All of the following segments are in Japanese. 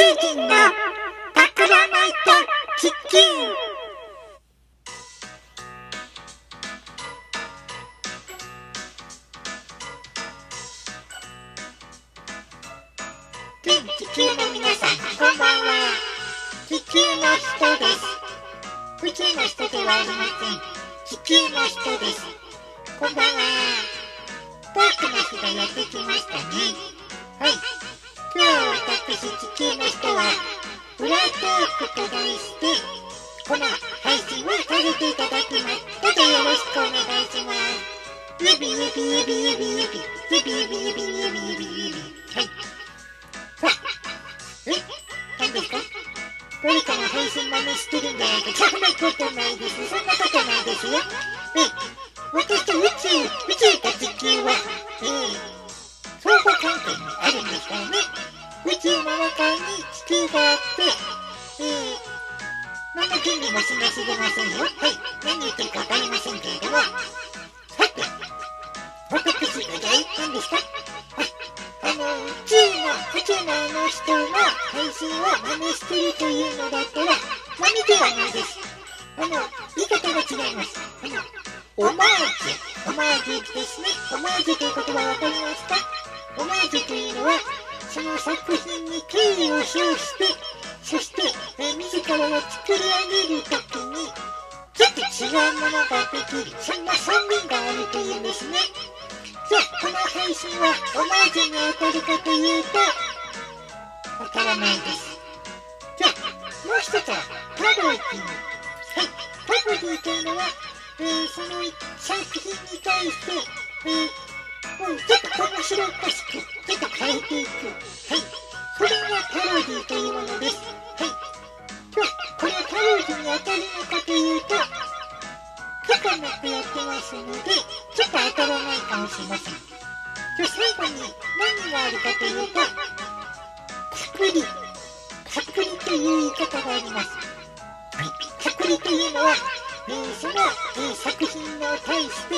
芸人のパクらないとキッキン全地球の皆さんこんばんは地球の人です宇宙の人ではありません地球の人ですこんばんはトークの日がやってきましたねはい今日トークと題してこの配信をさせていただきますどうぞよろしくお願いします。指指指指指指指指指指指指はい。さあえ何ですか？誰かの配信真似してるんじゃないか。そんなことないですそんなことないですよ。何の権利も示し出ませんよはい何言ってるか分かりませんけれどもさて私が第一何ですかはいあの宇宙の宇宙のあの人の配信を真似してるというのだったら真似ではないですあの言い方が違いますあのオマージュオマージュですねオマージュという言葉わかりますかオマージュというのはその作品に敬意を表して、ー自らが作り上げるときにちょっと違うものができる。そんな側面があるというんですね。じゃこの配信はオマージュに当たるかというとわからないです。じゃあもう一つはパロディはい。パロディというのは、えーその作品に対して、えーうん、ちょっと面白おかしくちょっと変えていく。はい。それがパロディというものです。に当たるのかというと許可なくやってますのでちょっと当たらないかもしれません。じゃあ最後に何があるかというとパクリパクリという言い方があります。パクリというのは、えーその、えー作品に対して、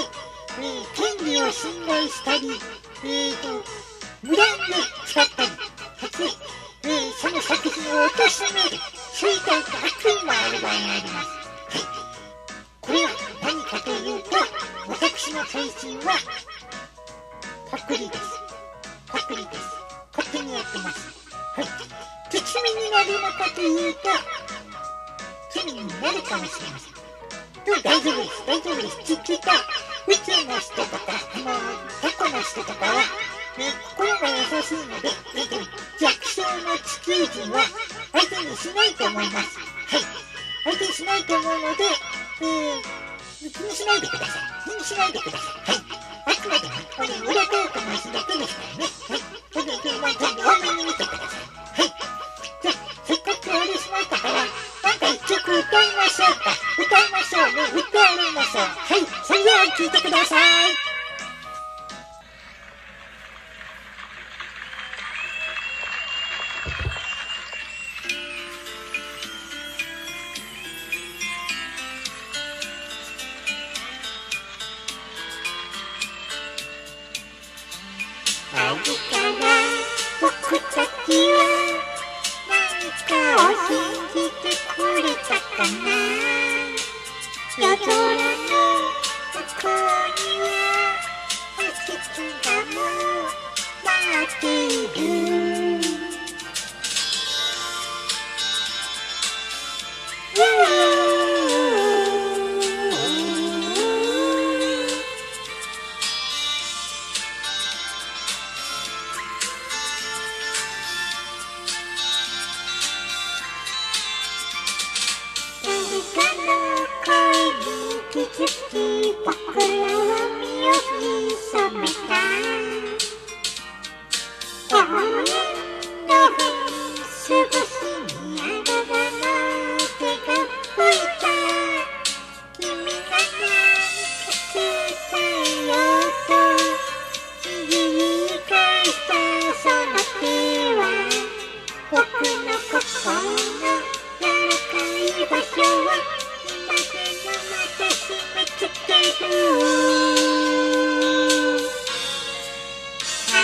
えー権利を侵害したり、えーと無断で使ったり。あります、はい、これは何かというと私の配信はパクリですパクリです勝手にやってますはいで罪になるのかというと罪になるかもしれませんでも大丈夫です大丈夫です地球と宇宙の人とかあのタコの人とかは、ね、心が優しいので、えっと、弱小の地球人は相手にしないと思いますはい。相手にしないと思うので、えー、気にしないでください。気にしないでください。はい。あくまでもこれ裏トークの日だけですからねはいそれででまあ多めに見てくださいはい。じゃあせっかくあれしましたからなんか一曲歌いましょうか。歌いましょう。ね歌いましょう。はい。それでは聴いてください。ないから僕たちは何かを信じてくれたかな。夜空の向こうには星がもう待っている。「あ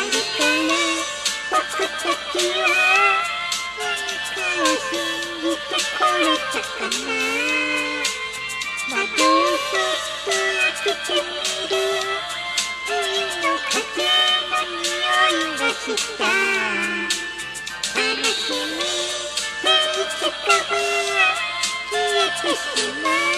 るからぼくたちは何かをしんじてこれたかな」「まずそっとあけてみる」「冬の風のにおいがした」「楽しみ」「できたから消えてしまう」